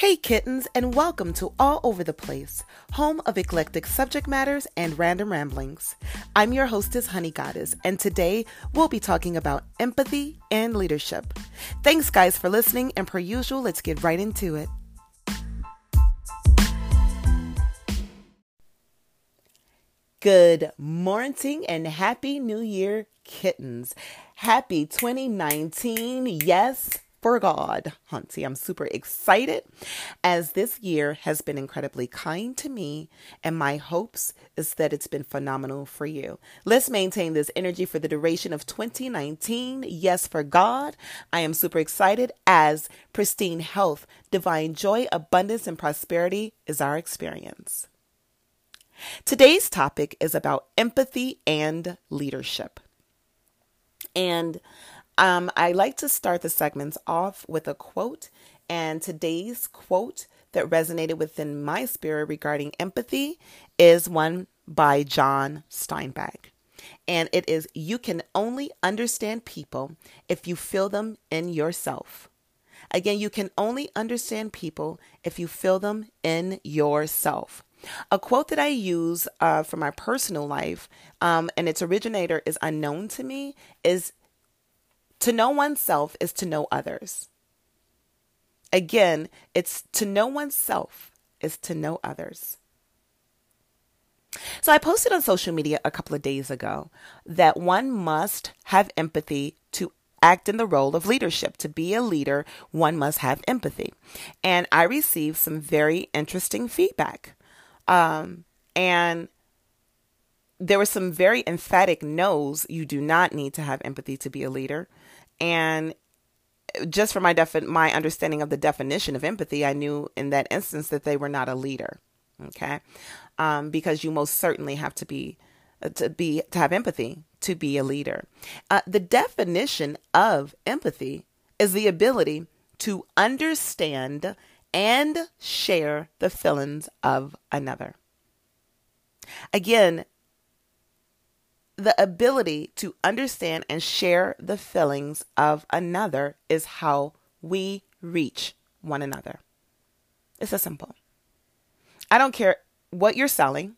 Hey kittens, and welcome to All Over the Place, home of eclectic subject matters and random ramblings. I'm your hostess, Hunny Goddess, and today we'll be talking about empathy and leadership. Thanks, guys, for listening, and per usual, let's get right into it. Good morning and happy new year, kittens. Happy 2019. Yes, for God, Hunty. I'm super excited as this year has been incredibly kind to me, and my hopes is that it's been phenomenal for you. Let's maintain this energy for the duration of 2019. Yes, for God, I am super excited as pristine health, divine joy, abundance, and prosperity is our experience. Today's topic is about empathy and leadership. And um, I like to start the segments off with a quote, and today's quote that resonated within my spirit regarding empathy is one by John Steinbeck. And it is You can only understand people if you feel them in yourself. Again, you can only understand people if you feel them in yourself. A quote that I use uh, for my personal life, um, and its originator is unknown to me, is to know oneself is to know others. Again, it's to know oneself is to know others. So I posted on social media a couple of days ago that one must have empathy to act in the role of leadership. To be a leader, one must have empathy. And I received some very interesting feedback. Um, and there were some very emphatic no's. You do not need to have empathy to be a leader. And just from my defi- my understanding of the definition of empathy, I knew in that instance that they were not a leader. Okay, um, because you most certainly have to be uh, to be to have empathy to be a leader. Uh, the definition of empathy is the ability to understand and share the feelings of another. Again, the ability to understand and share the feelings of another is how we reach one another. It's a simple. I don't care what you're selling.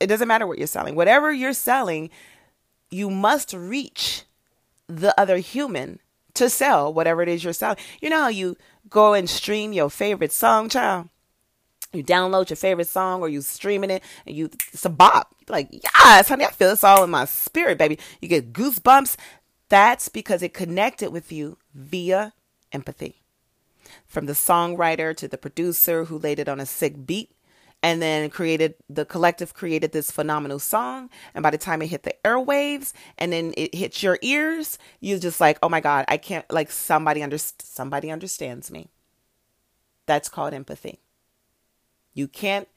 It doesn't matter what you're selling. Whatever you're selling, you must reach the other human to sell whatever it is you're selling. You know how you go and stream your favorite song, child? You download your favorite song or you streaming it and you it's a bop. You're like, yes, honey, I feel this all in my spirit, baby. You get goosebumps. That's because it connected with you via empathy. From the songwriter to the producer who laid it on a sick beat and then created the collective created this phenomenal song and by the time it hit the airwaves and then it hits your ears you're just like oh my god i can't like somebody under somebody understands me that's called empathy you can't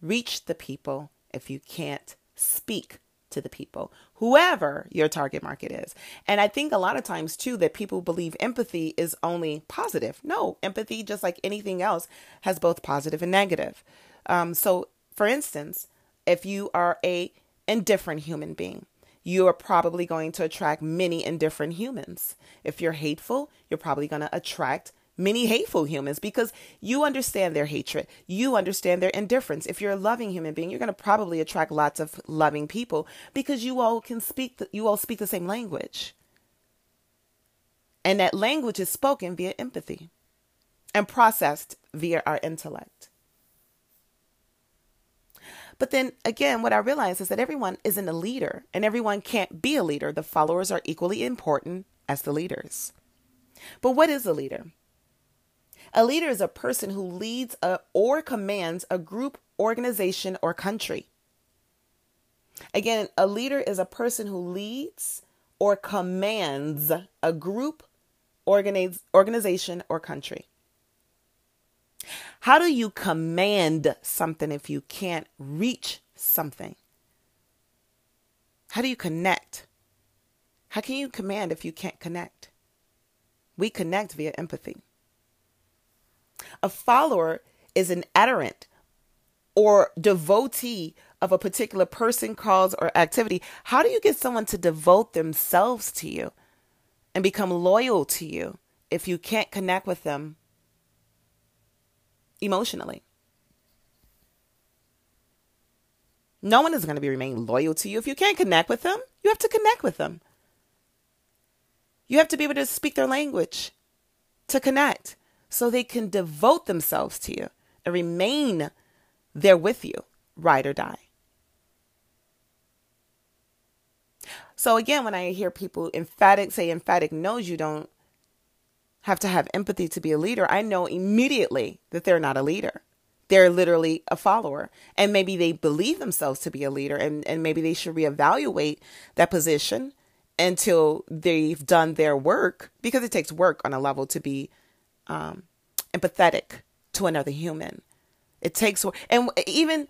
reach the people if you can't speak to the people, whoever your target market is. And I think a lot of times too that people believe empathy is only positive. No, empathy, just like anything else, has both positive and negative. Um, so, for instance, if you are a indifferent human being, you are probably going to attract many indifferent humans. If you're hateful, you're probably going to attract many hateful humans because you understand their hatred. You understand their indifference. If you're a loving human being, you're going to probably attract lots of loving people because you all can speak, the, you all speak the same language. And that language is spoken via empathy and processed via our intellect. But then again, what I realize is that everyone isn't a leader and everyone can't be a leader. The followers are equally important as the leaders. But what is a leader? A leader is a person who leads a, or commands a group, organization, or country. Again, a leader is a person who leads or commands a group, organize, organization, or country. How do you command something if you can't reach something? How do you connect? How can you command if you can't connect? We connect via empathy. A follower is an adherent or devotee of a particular person, cause, or activity. How do you get someone to devote themselves to you and become loyal to you if you can't connect with them emotionally. No one is going to be remain loyal to you. If you can't connect with them, you have to connect with them. You have to be able to speak their language to connect so they can devote themselves to you and remain there with you, ride or die. So again, when I hear people emphatic say emphatic no's, you don't have to have empathy to be a leader, I know immediately that they're not a leader. They're literally a follower. And maybe they believe themselves to be a leader and, and maybe they should reevaluate that position until they've done their work because it takes work on a level to be um, empathetic to another human. It takes and even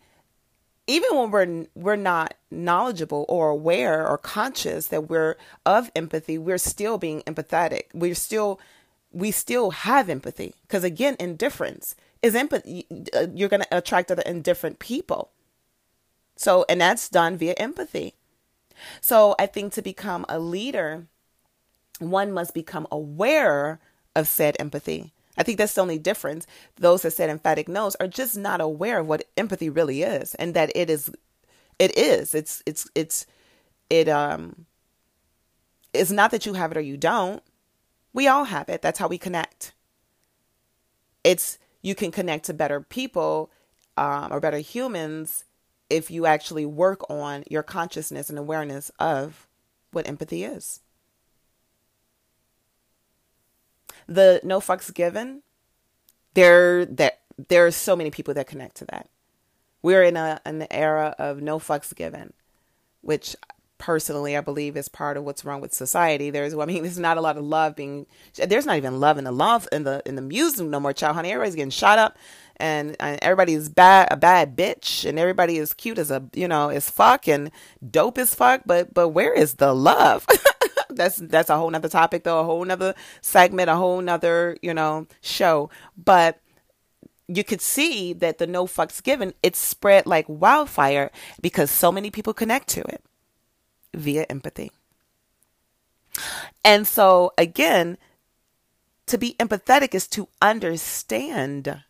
even when we're we're not knowledgeable or aware or conscious that we're of empathy, we're still being empathetic. We're still we still have empathy because again, indifference is empathy. Uh, you're going to attract other indifferent people. So, and that's done via empathy. So, I think to become a leader, one must become aware of said empathy. I think that's the only difference. Those that said emphatic no's are just not aware of what empathy really is and that it is it is. It's it's it's it um it's not that you have it or you don't. We all have it. That's how we connect. It's you can connect to better people um, or better humans if you actually work on your consciousness and awareness of what empathy is. The no fucks given, there that there are so many people that connect to that. We're in a an era of no fucks given, which personally I believe is part of what's wrong with society. There's I mean there's not a lot of love being there's not even love in the love in the in the music no more child honey. Everybody's getting shot up and, and everybody is bad a bad bitch and everybody is cute as a you know as fuck and dope as fuck but but where is the love? that's that's a whole nother topic though, a whole nother segment, a whole nother, you know, show. But you could see that the no fucks given, it's spread like wildfire because so many people connect to it via empathy. And so, again, to be empathetic is to understand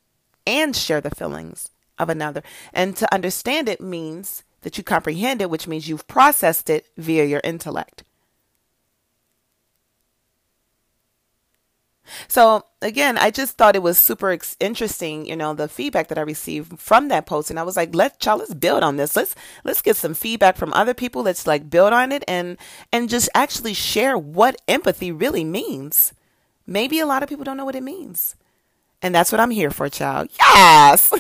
and share the feelings of another. And to understand it means that you comprehend it, which means you've processed it via your intellect. So again, I just thought it was super interesting, you know, the feedback that I received from that post, and I was like, "Let y'all let's build on this. Let's let's get some feedback from other people. Let's like build on it and and just actually share what empathy really means. Maybe a lot of people don't know what it means, and that's what I'm here for, child. Yes.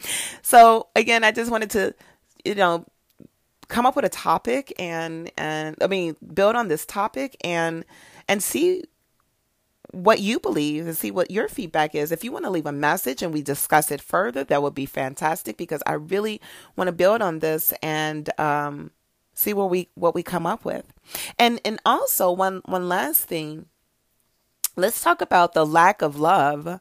so again, I just wanted to, you know, come up with a topic and and I mean build on this topic and and see what you believe and see what your feedback is. If you want to leave a message and we discuss it further, that would be fantastic because I really want to build on this and um, see what we what we come up with. And and also one one last thing, let's talk about the lack of love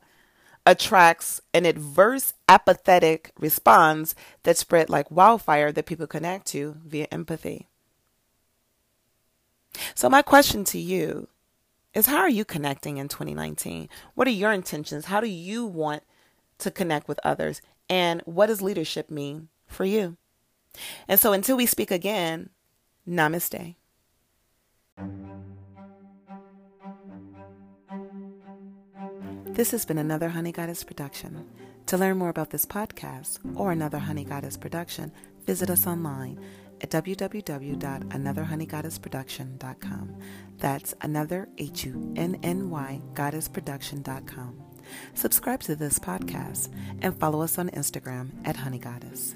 attracts an adverse apathetic response that spread like wildfire that people connect to via empathy. So my question to you is how are you connecting in 2019? What are your intentions? How do you want to connect with others? And what does leadership mean for you? And so until we speak again, namaste. This has been another Hunny Goddess production. To learn more about this podcast or another Hunny Goddess production, visit us online at www.anotherhunnygoddessproduction.com. That's another H U N N Y goddessproduction.com. Subscribe to this podcast and follow us on Instagram at Hunny Goddess.